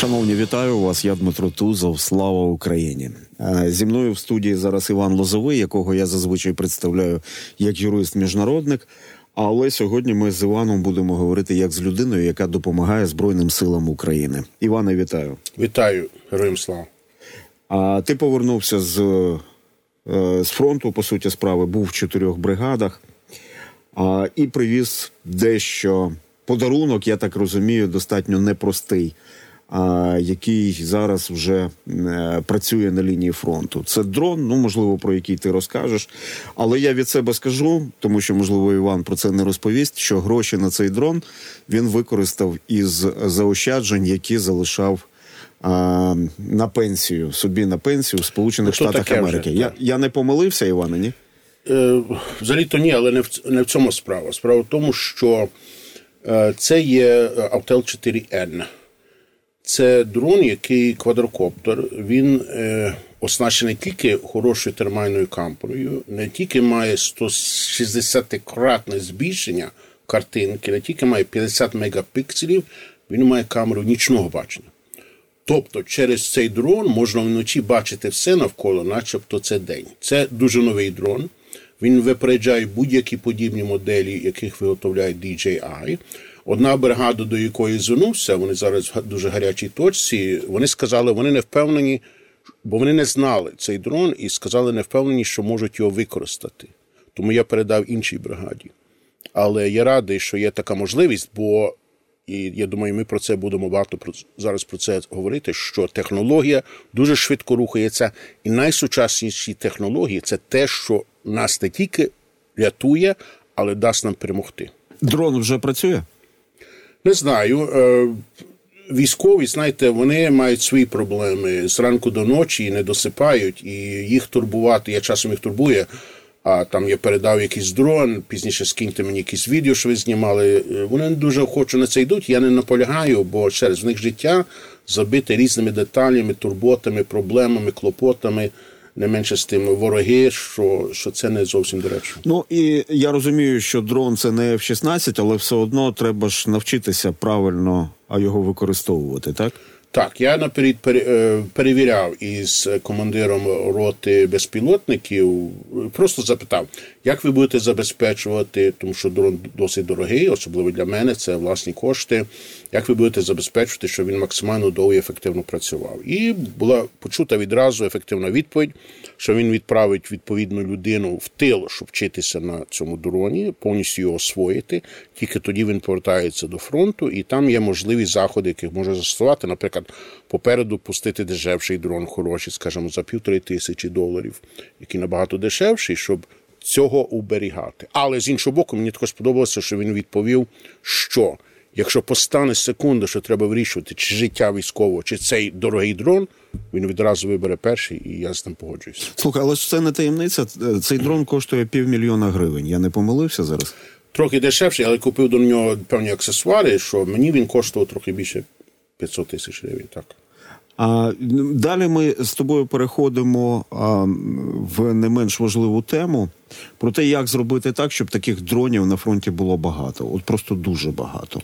Шановні, вітаю вас. Я Дмитро Тузов. Слава Україні! Зі мною в студії зараз Іван Лозовий, якого я зазвичай представляю як юрист-міжнародник. Але сьогодні ми з Іваном будемо говорити як з людиною, яка допомагає Збройним силам України. Іване, вітаю! Вітаю, героям слава! А ти повернувся з е, з фронту, по суті, справи, був в чотирьох бригадах а, і привіз дещо подарунок, я так розумію, достатньо непростий який зараз вже е, працює на лінії фронту. Це дрон, ну можливо, про який ти розкажеш. Але я від себе скажу, тому що можливо Іван про це не розповість. Що гроші на цей дрон він використав із заощаджень, які залишав. А, на пенсію собі на пенсію в Сполучених ну, Штатах Америки. Вже, я я не помилився, Іване, ні? Е, Взагалі то ні, але не в не в цьому справа. Справа в тому, що е, це є Autel 4 n це дрон, який квадрокоптер. Він е, оснащений тільки хорошою термальною камерою, не тільки має 160-кратне збільшення картинки, не тільки має 50 мегапікселів, він має камеру нічного бачення. Тобто через цей дрон можна вночі бачити все навколо, начебто це день. Це дуже новий дрон. Він випереджає будь-які подібні моделі, яких виготовляє DJI. Одна бригада, до якої звернувся, вони зараз в дуже гарячій точці. Вони сказали, вони не впевнені, бо вони не знали цей дрон і сказали, не впевнені, що можуть його використати. Тому я передав іншій бригаді. Але я радий, що є така можливість, бо і я думаю, ми про це будемо багато зараз про це говорити. Що технологія дуже швидко рухається, і найсучасніші технології це те, що нас не тільки рятує, але дасть нам перемогти. Дрон вже працює. Не знаю. Е, військові, знаєте, вони мають свої проблеми з ранку до ночі і не досипають, і їх турбувати. Я часом їх турбує. А там я передав якийсь дрон, пізніше скиньте мені якісь відео, що ви знімали. Е, вони дуже охоче на це йдуть. Я не наполягаю, бо через них життя забите різними деталями, турботами, проблемами, клопотами не менше з тим вороги, що що це не зовсім доречно. Ну і я розумію, що дрон це не F-16, але все одно треба ж навчитися правильно його використовувати, так. Так, я наперед е, перевіряв із командиром роти безпілотників. Просто запитав, як ви будете забезпечувати, тому що дрон досить дорогий, особливо для мене, це власні кошти. Як ви будете забезпечувати, щоб він максимально довго і ефективно працював? І була почута відразу ефективна відповідь, що він відправить відповідну людину в тил, щоб вчитися на цьому дроні, повністю його освоїти. Тільки тоді він повертається до фронту, і там є можливі заходи, яких може застосувати, наприклад, попереду пустити дешевший дрон хороший, скажімо, за півтори тисячі доларів, який набагато дешевший, щоб цього уберігати. Але з іншого боку, мені також сподобалося, що він відповів, що якщо постане секунда, що треба вирішувати, чи життя військового, чи цей дорогий дрон, він відразу вибере перший, і я з ним погоджуюся. Слухай, але ж це не таємниця. Цей дрон коштує півмільйона гривень. Я не помилився зараз. Трохи дешевший, але купив до нього певні аксесуари, що мені він коштував трохи більше 500 тисяч гривень. Так. А далі ми з тобою переходимо а, в не менш важливу тему про те, як зробити так, щоб таких дронів на фронті було багато. От просто дуже багато.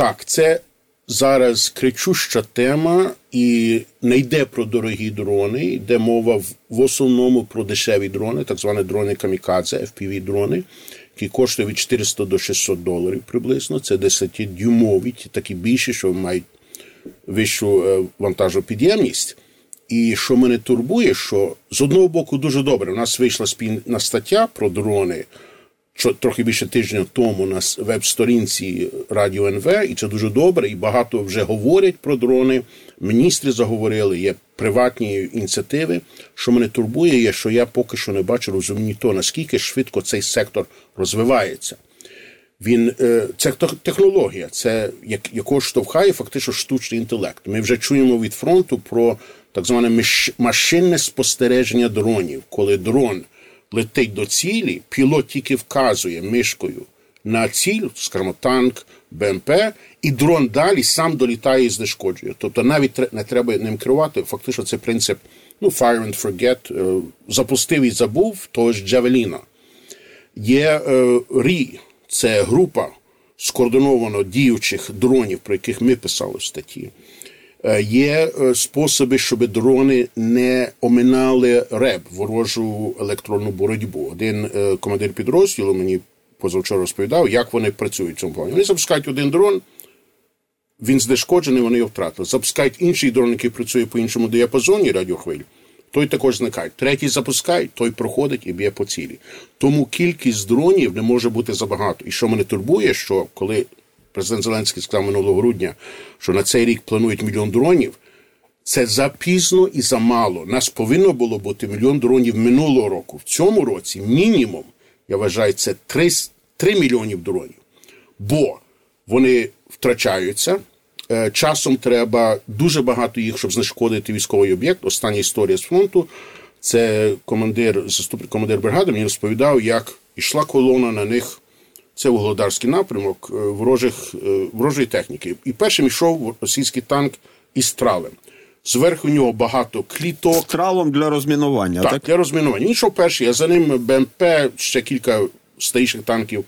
Так, це зараз кричуща тема, і не йде про дорогі дрони, йде мова в, в основному про дешеві дрони, так звані дрони камікадзе, fpv дрони які коштують від 400 до 600 доларів приблизно. Це 10-дюймові, такі більші, що мають вищу е, вантажопідємність. І що мене турбує, що з одного боку дуже добре. У нас вийшла спільна стаття про дрони трохи більше тижня тому на веб-сторінці Радіо НВ, і це дуже добре. І багато вже говорять про дрони. Міністри заговорили, є приватні ініціативи. Що мене турбує, є, що я поки що не бачу розумні то, наскільки швидко цей сектор розвивається. Він е, це технологія, це якого штовхає фактично штучний інтелект. Ми вже чуємо від фронту про так зване машинне спостереження дронів, коли дрон летить до цілі, пілот тільки вказує мишкою на ціль, скажімо, танк, БМП, і дрон далі сам долітає і знешкоджує. Тобто навіть не треба ним керувати. Фактично, це принцип ну, fire and forget, е, запустив і забув того ж Джавеліна. Є е, РІ це група скоординовано діючих дронів, про яких ми писали в статті. Е, є е, способи, щоб дрони не оминали РЕБ, ворожу електронну боротьбу. Один е, командир підрозділу мені позавчора розповідав, як вони працюють в цьому плані. Вони запускають один дрон, він знешкоджений, вони його втратили. Запускають інший дрон, який працює по іншому діапазоні радіохвиль, той також зникає. Третій запускають, той проходить і б'є по цілі. Тому кількість дронів не може бути забагато. І що мене турбує, що коли президент Зеленський сказав минулого грудня, що на цей рік планують мільйон дронів. Це запізно і замало. Нас повинно було бути мільйон дронів минулого року. В цьому році мінімум, я вважаю, це 3, 3 мільйонів дронів. Бо вони втрачаються. Е, часом треба дуже багато їх, щоб знешкодити військовий об'єкт. Остання історія з фронту. Це командир, заступник командир бригади мені розповідав, як йшла колона на них це Вугледарський напрямок е, ворожих, е, ворожої техніки. І першим йшов російський танк із тралем. Зверху нього багато кліток. З тралом для розмінування. Так, так, для розмінування. Він йшов перший, а за ним БМП, ще кілька старіших танків.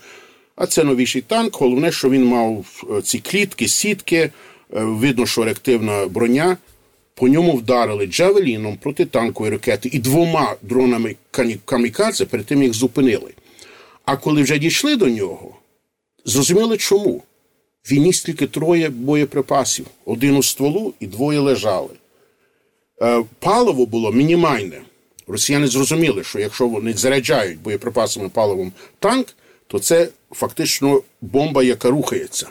А це новіший танк. Головне, що він мав е, ці клітки, сітки. Видно, що реактивна броня. По ньому вдарили джавеліном протитанкові ракети і двома дронами камікадзе перед тим їх зупинили. А коли вже дійшли до нього, зрозуміли чому. Він ніс тільки троє боєприпасів: один у стволу і двоє лежали. Е, паливо було мінімальне. Росіяни зрозуміли, що якщо вони заряджають боєприпасами паливом танк, то це фактично бомба, яка рухається.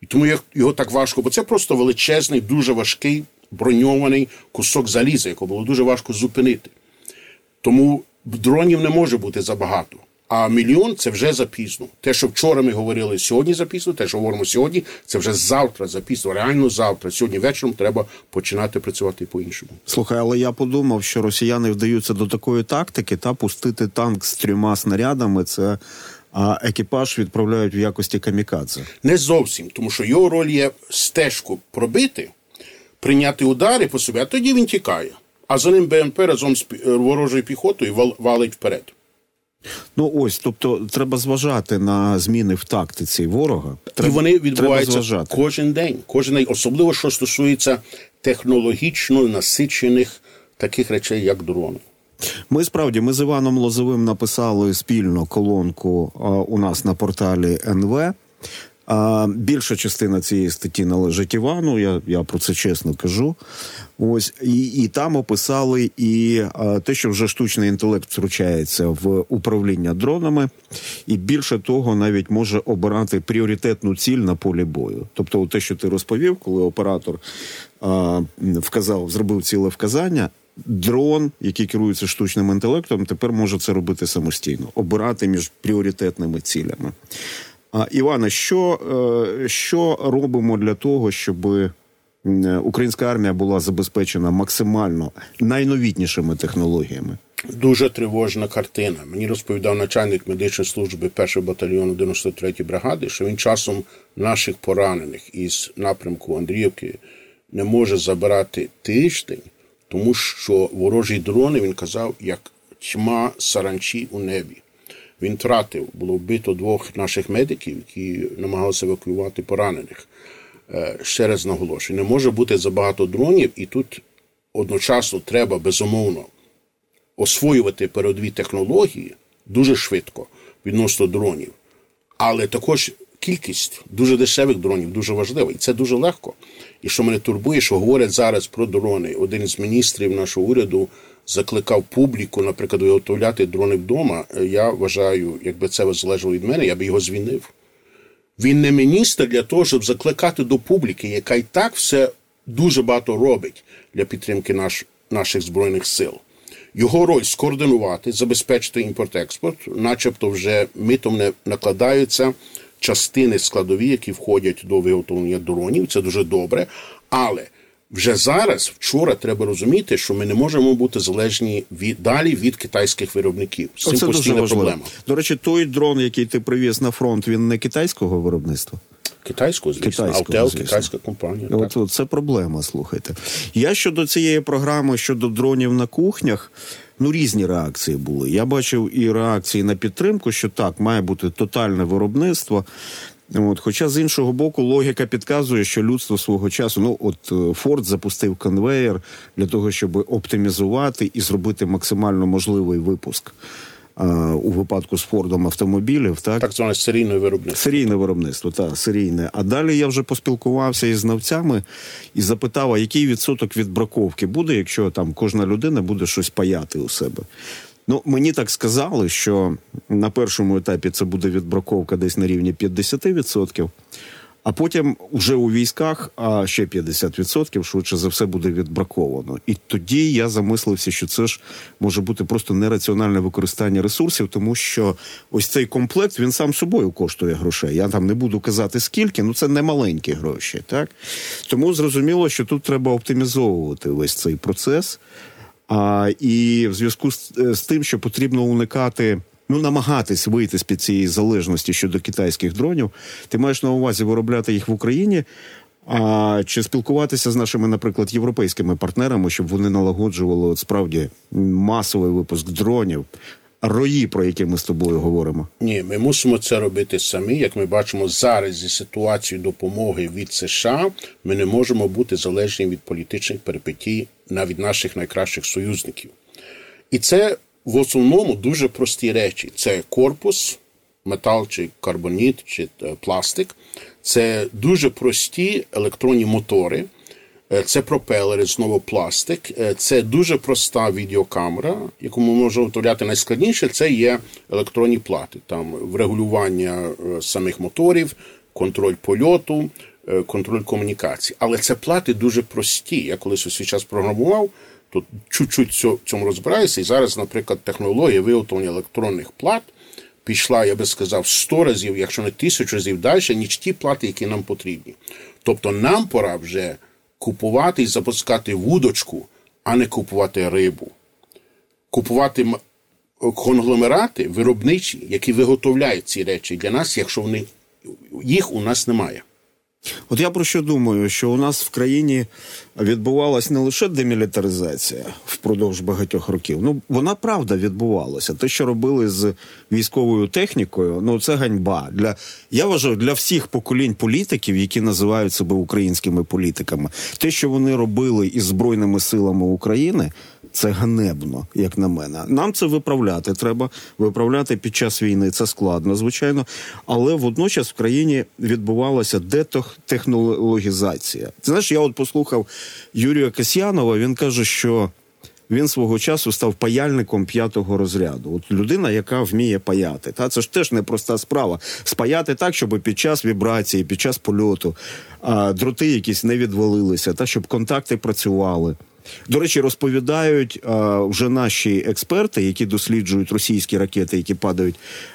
І тому його так важко, бо це просто величезний, дуже важкий броньований кусок заліза, якого було дуже важко зупинити. Тому дронів не може бути забагато. А мільйон це вже запізно. Те, що вчора ми говорили сьогодні запізно, те, що говоримо сьогодні, це вже завтра запізно. Реально завтра. Сьогодні вечором треба починати працювати по-іншому. Слухай, але я подумав, що росіяни вдаються до такої тактики, та пустити танк з трьома снарядами. Це а екіпаж відправляють в якості камікадзе. Не зовсім, тому що його роль є стежку пробити, прийняти удари по собі, а тоді він тікає. А за ним БМП разом з ворожою піхотою валить вперед. Ну ось, тобто, треба зважати на зміни в тактиці ворога. Треба, І вони відбуваються кожен день, кожен день, особливо що стосується технологічно насичених таких речей, як дрони. Ми справді ми з Іваном Лозовим написали спільно колонку у нас на порталі НВ. А більша частина цієї статті належить Івану. Я я про це чесно кажу. Ось і і там описали і а, те, що вже штучний інтелект втручається в управління дронами, і більше того, навіть може обирати пріоритетну ціль на полі бою. Тобто, те, що ти розповів, коли оператор а, вказав, зробив ціле вказання. Дрон, який керується штучним інтелектом, тепер може це робити самостійно, обирати між пріоритетними цілями. А Іване, що, е, що робимо для того, щоб українська армія була забезпечена максимально найновітнішими технологіями? Дуже тривожна картина. Мені розповідав начальник медичної служби першого батальйону 93-ї бригади, що він часом наших поранених із напрямку Андріївки не може забирати тиждень, тому що ворожі дрони він казав, як тьма саранчі у небі. Він втратив, було вбито двох наших медиків, які намагалися евакуювати поранених. Е, ще раз наголошую, не може бути забагато дронів, і тут одночасно треба безумовно освоювати передові технології дуже швидко відносно дронів. Але також кількість дуже дешевих дронів дуже важлива. І це дуже легко. І що мене турбує, що говорять зараз про дрони. Один з міністрів нашого уряду закликав публіку, наприклад, виготовляти дрони вдома. Я вважаю, якби це залежало від мене, я би його звільнив. Він не міністр для того, щоб закликати до публіки, яка і так все дуже багато робить для підтримки наш, наших збройних сил. Його роль скоординувати, забезпечити імпорт-експорт, начебто вже митом не накладаються частини складові, які входять до виготовлення дронів. Це дуже добре. Але вже зараз, вчора, треба розуміти, що ми не можемо бути залежні від далі від китайських виробників. З цим постійна проблема. До речі, той дрон, який ти привіз на фронт, він не китайського виробництва. Китайського, звісно, Китайського, Алтел, звісно. китайська компанія. От, от це проблема. Слухайте. Я щодо цієї програми, щодо дронів на кухнях. Ну, різні реакції були. Я бачив і реакції на підтримку, що так, має бути тотальне виробництво. От, Хоча з іншого боку, логіка підказує, що людство свого часу, ну от Форд запустив конвеєр для того, щоб оптимізувати і зробити максимально можливий випуск у випадку з Фордом автомобілів. Так так зване серійне виробництво. Серійне виробництво, так, серійне. А далі я вже поспілкувався із знавцями і запитав, а який відсоток від браковки буде, якщо там кожна людина буде щось паяти у себе. Ну, мені так сказали, що на першому етапі це буде відбраковка десь на рівні 50%. А потім вже у військах а ще 50% швидше за все буде відбраковано. І тоді я замислився, що це ж може бути просто нераціональне використання ресурсів, тому що ось цей комплект він сам собою коштує грошей. Я там не буду казати скільки, ну це не маленькі гроші. Так тому зрозуміло, що тут треба оптимізовувати весь цей процес. А, І в зв'язку з, з тим, що потрібно уникати ну намагатись вийти з під цієї залежності щодо китайських дронів, ти маєш на увазі виробляти їх в Україні. А чи спілкуватися з нашими, наприклад, європейськими партнерами, щоб вони налагоджували от справді масовий випуск дронів, рої, про які ми з тобою говоримо? Ні, ми мусимо це робити самі. Як ми бачимо зараз зі ситуацією допомоги від США, ми не можемо бути залежні від політичних перипетій навіть наших найкращих союзників. І це в основному дуже прості речі: це корпус, метал чи карбоніт, чи е, пластик, це дуже прості електронні мотори. Е, це пропелери, знову пластик, е, це дуже проста відеокамера, яку ми можемо виготовляти найскладніше, це є електронні плати. Там врегулювання самих моторів, контроль польоту, контроль комунікації. Але це плати дуже прості. Я колись у свій час програмував, Тут чуть-чуть цьому розбираюся. І зараз, наприклад, технологія виготовлення електронних плат пішла, я би сказав, 100 разів, якщо не тисячу разів далі, ніж ті плати, які нам потрібні. Тобто нам пора вже купувати і запускати вудочку, а не купувати рибу. Купувати конгломерати виробничі, які виготовляють ці речі для нас, якщо вони їх у нас немає. От я про що думаю, що у нас в країні відбувалась не лише демілітаризація впродовж багатьох років. Ну вона правда відбувалася. Те, що робили з військовою технікою, ну це ганьба для я вважаю для всіх поколінь політиків, які називають себе українськими політиками. Те, що вони робили із збройними силами України. Це ганебно, як на мене. Нам це виправляти треба. Виправляти під час війни це складно, звичайно. Але водночас в країні відбувалася детехнологізація. Знаєш, я от послухав Юрія Касьянова. Він каже, що він свого часу став паяльником п'ятого розряду. От людина, яка вміє паяти. Та це ж теж непроста справа. Спаяти так, щоб під час вібрації, під час польоту а, дроти якісь не відвалилися, та щоб контакти працювали. До речі, розповідають а, вже наші експерти, які досліджують російські ракети, які падають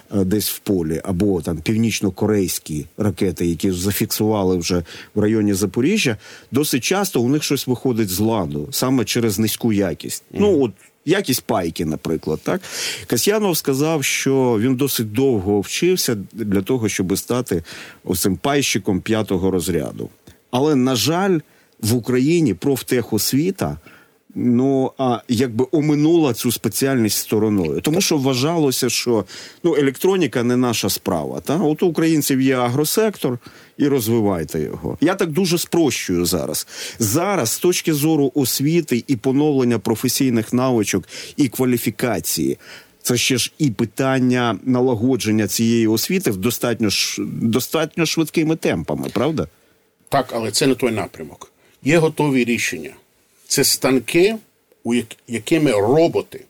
а, десь в полі, або там північно-корейські ракети, які зафіксували вже в районі Запоріжжя. Досить часто у них щось виходить з ладу саме через низьку якість. Mm. Ну от. Якість пайки, наприклад, так Касьянов сказав, що він досить довго вчився для того, щоб стати оцим пайщиком п'ятого розряду. Але на жаль, в Україні профтехосвіта ну а якби оминула цю спеціальність стороною, тому що вважалося, що ну електроніка не наша справа. Та от у українців є агросектор, і розвивайте його. Я так дуже спрощую зараз. Зараз, з точки зору освіти і поновлення професійних навичок і кваліфікації. Це ще ж і питання налагодження цієї освіти в достатньо достатньо швидкими темпами, правда? Так, але це не той напрямок. Є готові рішення. Це станки, якими роботи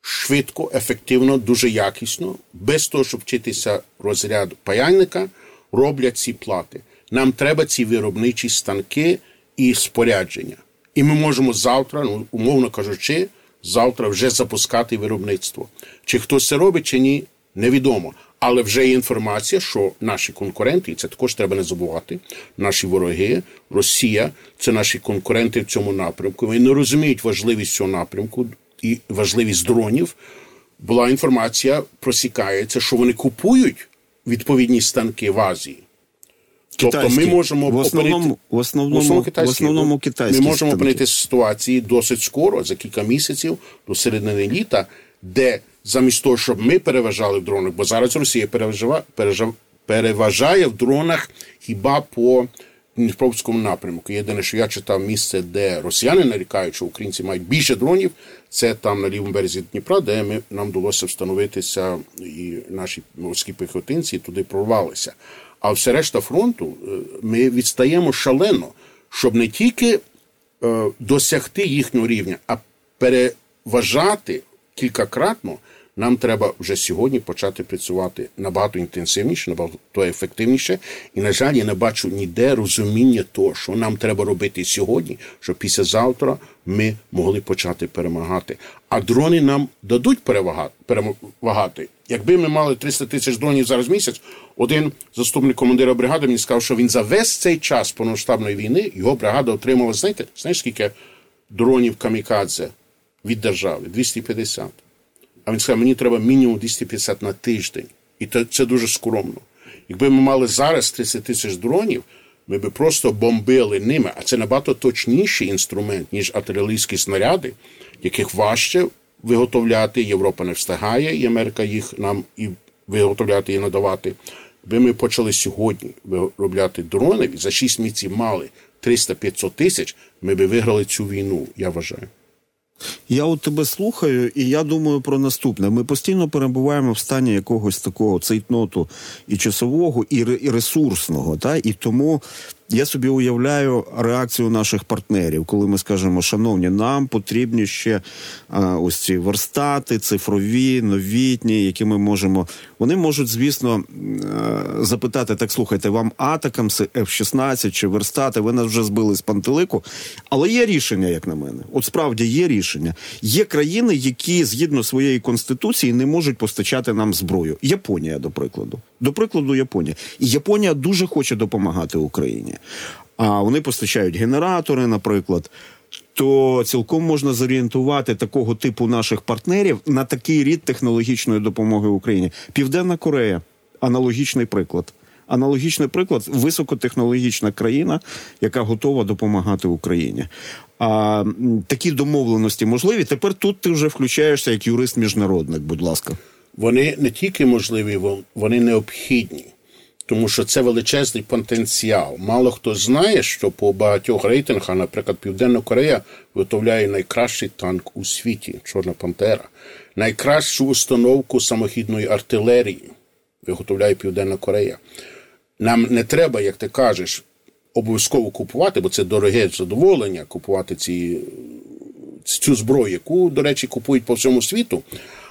швидко, ефективно, дуже якісно, без того, щоб вчитися розряд паяльника, роблять ці плати. Нам треба ці виробничі станки і спорядження. І ми можемо завтра, ну, умовно кажучи, завтра вже запускати виробництво. Чи хтось це робить, чи ні, невідомо. Але вже є інформація, що наші конкуренти, і це також треба не забувати. Наші вороги, Росія це наші конкуренти в цьому напрямку. Вони не розуміють важливість цього напрямку і важливість дронів. Була інформація, просікається, що вони купують відповідні станки в Азії. Тобто ми можемо в основному, в основному, в основному китайські Ми можемо опинитися в ситуації досить скоро, за кілька місяців до середини літа, де замість того, щоб ми переважали в дронах, бо зараз Росія переважає, переважає, в дронах хіба по Дніпровському напрямку. Єдине, що я читав місце, де росіяни нарікають, що українці мають більше дронів, це там на лівому березі Дніпра, де ми, нам вдалося встановитися, і наші морські піхотинці туди прорвалися. А все решта фронту е, ми відстаємо шалено, щоб не тільки е, досягти їхнього рівня, а переважати кількакратно. Нам треба вже сьогодні почати працювати набагато інтенсивніше, набагато ефективніше. І, на жаль, я не бачу ніде розуміння того, що нам треба робити сьогодні, щоб післязавтра ми могли почати перемагати. А дрони нам дадуть перемагати. Якби ми мали 300 тисяч дронів зараз в місяць, один заступник командира бригади мені сказав, що він за весь цей час повномасштабної війни його бригада отримала, знаєте, знаєш, скільки дронів камікадзе від держави? 250. А він сказав, мені треба мінімум 250 на тиждень. І це дуже скромно. Якби ми мали зараз 30 тисяч дронів, ми б просто бомбили ними. А це набагато точніший інструмент, ніж артилерійські снаряди, яких важче виготовляти. Європа не встигає, і Америка їх нам і виготовляти і надавати. Якби ми почали сьогодні виробляти дрони, за 6 місяців мали 300-500 тисяч, ми б виграли цю війну, я вважаю. Я от тебе слухаю, і я думаю про наступне. Ми постійно перебуваємо в стані якогось такого цейтноту і часового, і ресурсного. Та? І тому я собі уявляю реакцію наших партнерів, коли ми скажемо, шановні, нам потрібні ще а, ось ці верстати, цифрові, новітні, які ми можемо. Вони можуть, звісно, запитати: так слухайте, вам атакам F-16 чи верстати, ви нас вже збили з пантелику. Але є рішення, як на мене. От справді є рішення. Є країни, які згідно своєї конституції не можуть постачати нам зброю. Японія, до прикладу. До прикладу, Японія. І Японія дуже хоче допомагати Україні а вони постачають генератори, наприклад. То цілком можна зорієнтувати такого типу наших партнерів на такий рід технологічної допомоги Україні. Південна Корея аналогічний приклад. Аналогічний приклад високотехнологічна країна, яка готова допомагати Україні. А такі домовленості можливі. Тепер тут ти вже включаєшся як юрист-міжнародник. Будь ласка, вони не тільки можливі, вони необхідні тому що це величезний потенціал. Мало хто знає, що по багатьох рейтингах, наприклад, Південна Корея виготовляє найкращий танк у світі Чорна Пантера, найкращу установку самохідної артилерії виготовляє Південна Корея. Нам не треба, як ти кажеш, обов'язково купувати, бо це дороге задоволення купувати ці, цю зброю, яку, до речі, купують по всьому світу.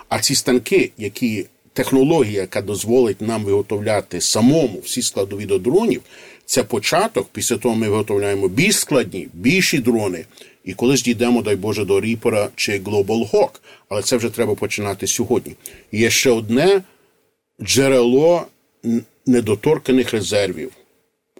А ці станки, які технологія, яка дозволить нам виготовляти самому всі складові до дронів, це початок. Після того ми виготовляємо більш складні, більші дрони. І колись дійдемо, дай Боже, до Ріпера чи Global Hawk. Але це вже треба починати сьогодні. Є ще одне джерело недоторканих резервів.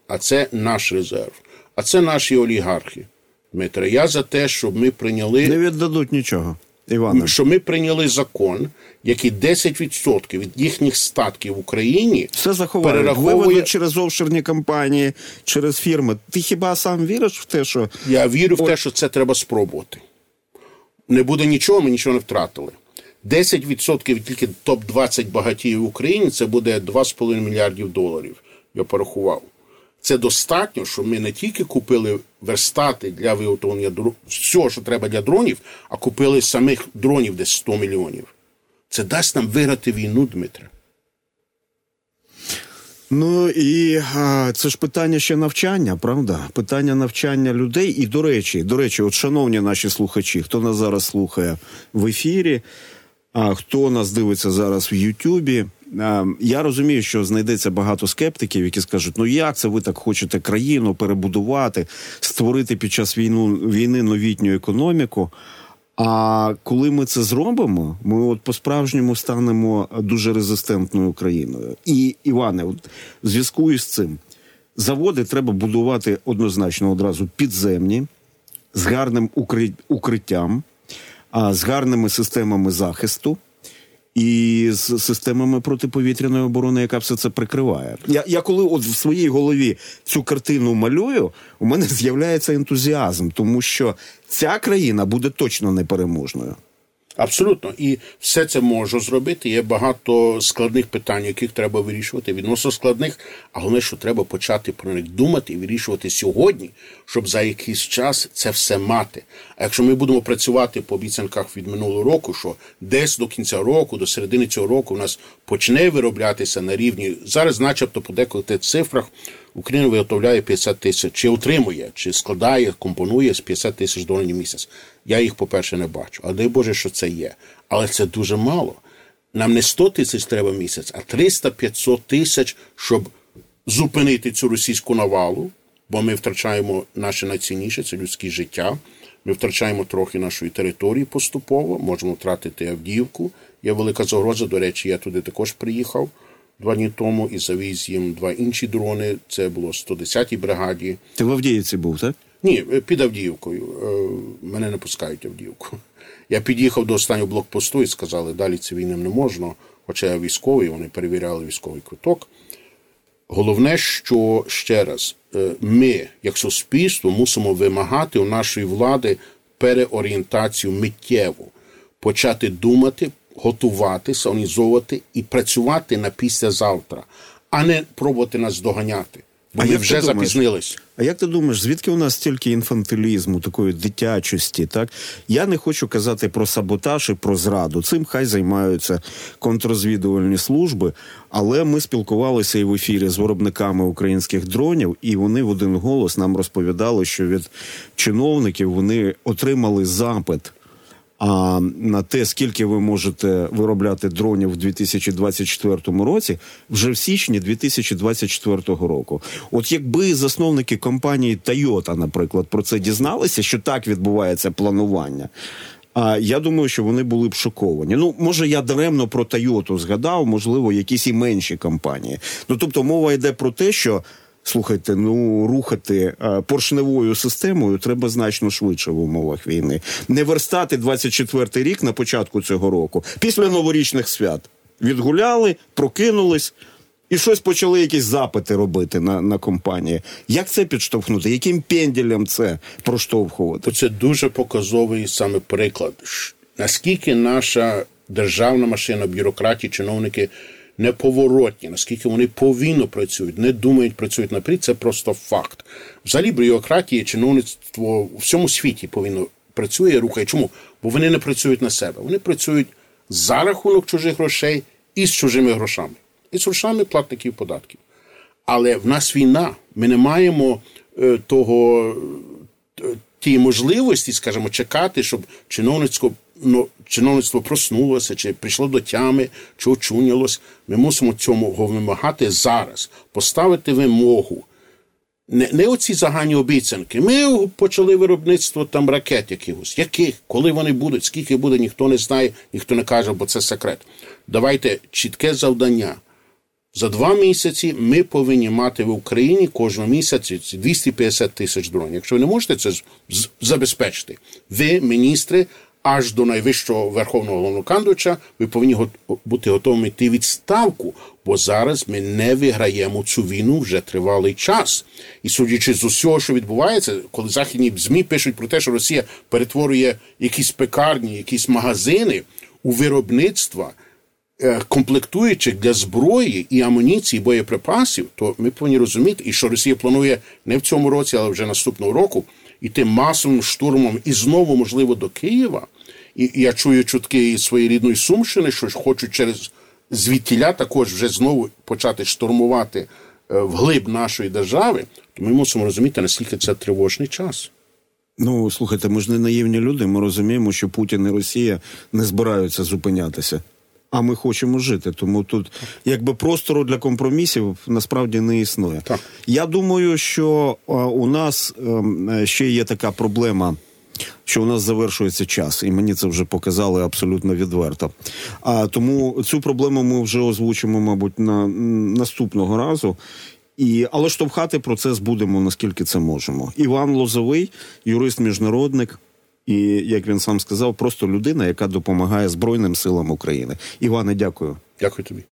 А це наш резерв. А це наші олігархи. Дмитре, я за те, щоб ми прийняли. Не віддадуть нічого. Іване. що ми прийняли закон, який 10% від їхніх статків в Україні все заховають. перераховує через офшорні компанії, через фірми. Ти хіба сам віриш в те, що я вірю в те, що це треба спробувати. Не буде нічого, ми нічого не втратили. 10% від тільки топ 20 багатіїв в Україні це буде 2,5 мільярдів доларів. Я порахував. Це достатньо, що ми не тільки купили верстати для виготовлення дронів, все, що треба для дронів, а купили самих дронів десь 100 мільйонів. Це дасть нам виграти війну, Дмитре. Ну і а, це ж питання ще навчання, правда? Питання навчання людей. І до речі, до речі, от шановні наші слухачі, хто нас зараз слухає в ефірі, а хто нас дивиться зараз в Ютубі. Я розумію, що знайдеться багато скептиків, які скажуть: ну як це ви так хочете країну перебудувати, створити під час війну війни новітню економіку? А коли ми це зробимо, ми от по-справжньому станемо дуже резистентною країною. І Іване, от в зв'язку із цим заводи треба будувати однозначно одразу підземні, з гарним укриттям, з гарними системами захисту і з системами протиповітряної оборони, яка все це прикриває. Я я коли от в своїй голові цю картину малюю, у мене з'являється ентузіазм, тому що ця країна буде точно непереможною. Абсолютно, і все це можу зробити. Є багато складних питань, яких треба вирішувати, відносно складних, а головне, що треба почати про них думати і вирішувати сьогодні, щоб за якийсь час це все мати. А якщо ми будемо працювати по обіцянках від минулого року, що десь до кінця року, до середини цього року, у нас почне вироблятися на рівні зараз, начебто, по деколи цифрах. Україна виготовляє 50 тисяч, чи отримує, чи складає, компонує з 50 тисяч доларів місяць. Я їх, по-перше, не бачу. А дай Боже, що це є. Але це дуже мало. Нам не 100 тисяч треба місяць, а 300-500 тисяч, щоб зупинити цю російську навалу, бо ми втрачаємо наше найцінніше це людське життя. Ми втрачаємо трохи нашої території поступово, можемо втратити Авдіївку. Є велика загроза. До речі, я туди також приїхав два дні тому і завіз їм два інші дрони. Це було 110-й бригаді. Ти в Авдіївці був, так? Ні, під Авдіївкою. Мене не пускають Авдіївку. Я під'їхав до останнього блокпосту і сказали, далі цивільним не можна, хоча я військовий, вони перевіряли військовий квиток. Головне, що ще раз, ми, як суспільство, мусимо вимагати у нашої влади переорієнтацію миттєву, почати думати, готуватися, організовувати і працювати на післязавтра, а не пробувати нас доганяти. Бо А ми вже запізнились. А як ти думаєш, звідки у нас стільки інфантилізму, такої дитячості? Так я не хочу казати про саботаж і про зраду. Цим хай займаються контррозвідувальні служби. Але ми спілкувалися і в ефірі з виробниками українських дронів, і вони в один голос нам розповідали, що від чиновників вони отримали запит. А на те, скільки ви можете виробляти дронів в 2024 році, вже в січні 2024 року. От якби засновники компанії Toyota, наприклад, про це дізналися, що так відбувається планування. А я думаю, що вони були б шоковані. Ну, може, я даремно про Toyota згадав, можливо, якісь і менші компанії. Ну тобто, мова йде про те, що. Слухайте, ну рухати а, поршневою системою треба значно швидше в умовах війни. Не верстати 24-й рік на початку цього року, після новорічних свят. Відгуляли, прокинулись і щось почали якісь запити робити на, на компанії. Як це підштовхнути? Яким пенділем це проштовхувати? Це дуже показовий саме приклад. Наскільки наша державна машина, бюрократії, чиновники неповоротні, наскільки вони повільно працюють, не думають, працюють наперед, це просто факт. Взагалі, бюрократія, чиновництво у всьому світі повинно працює, рухає. Чому? Бо вони не працюють на себе. Вони працюють за рахунок чужих грошей і з чужими грошами, і з грошами платників податків. Але в нас війна, ми не маємо е, того е, тієї можливості, скажімо, чекати, щоб чиновницько, ну, чиновництво проснулося, чи прийшло до тями, чи очунялось. Ми мусимо цьому вимагати зараз, поставити вимогу. Не, не оці загальні обіцянки. Ми почали виробництво там ракет якихось. Яких? Коли вони будуть, скільки буде, ніхто не знає, ніхто не каже, бо це секрет. Давайте чітке завдання. За два місяці ми повинні мати в Україні кожного місяця 250 тисяч дронів. Якщо ви не можете це забезпечити, ви, міністри, аж до найвищого верховного головнокандувача, ви повинні бути готовими йти відставку, бо зараз ми не виграємо цю війну вже тривалий час. І судячи з усього, що відбувається, коли західні ЗМІ пишуть про те, що Росія перетворює якісь пекарні, якісь магазини у виробництва е, комплектуючих для зброї і амуніції, боєприпасів, то ми повинні розуміти, і що Росія планує не в цьому році, але вже наступного року іти масовим штурмом і знову, можливо, до Києва. І, я чую чутки із своєї рідної Сумщини, що хочуть через звідтіля також вже знову почати штурмувати е, вглиб нашої держави. То ми мусимо розуміти, наскільки це тривожний час. Ну слухайте, ми ж не наївні люди. Ми розуміємо, що Путін і Росія не збираються зупинятися. А ми хочемо жити. Тому тут якби простору для компромісів насправді не існує. Так. Я думаю, що у нас ем, е, ще є така проблема. Що у нас завершується час, і мені це вже показали абсолютно відверто. А тому цю проблему ми вже озвучимо, мабуть, на наступного разу. І, але штовхати процес будемо наскільки це можемо. Іван Лозовий, юрист-міжнародник, і як він сам сказав, просто людина, яка допомагає Збройним силам України. Іване, дякую. Дякую тобі.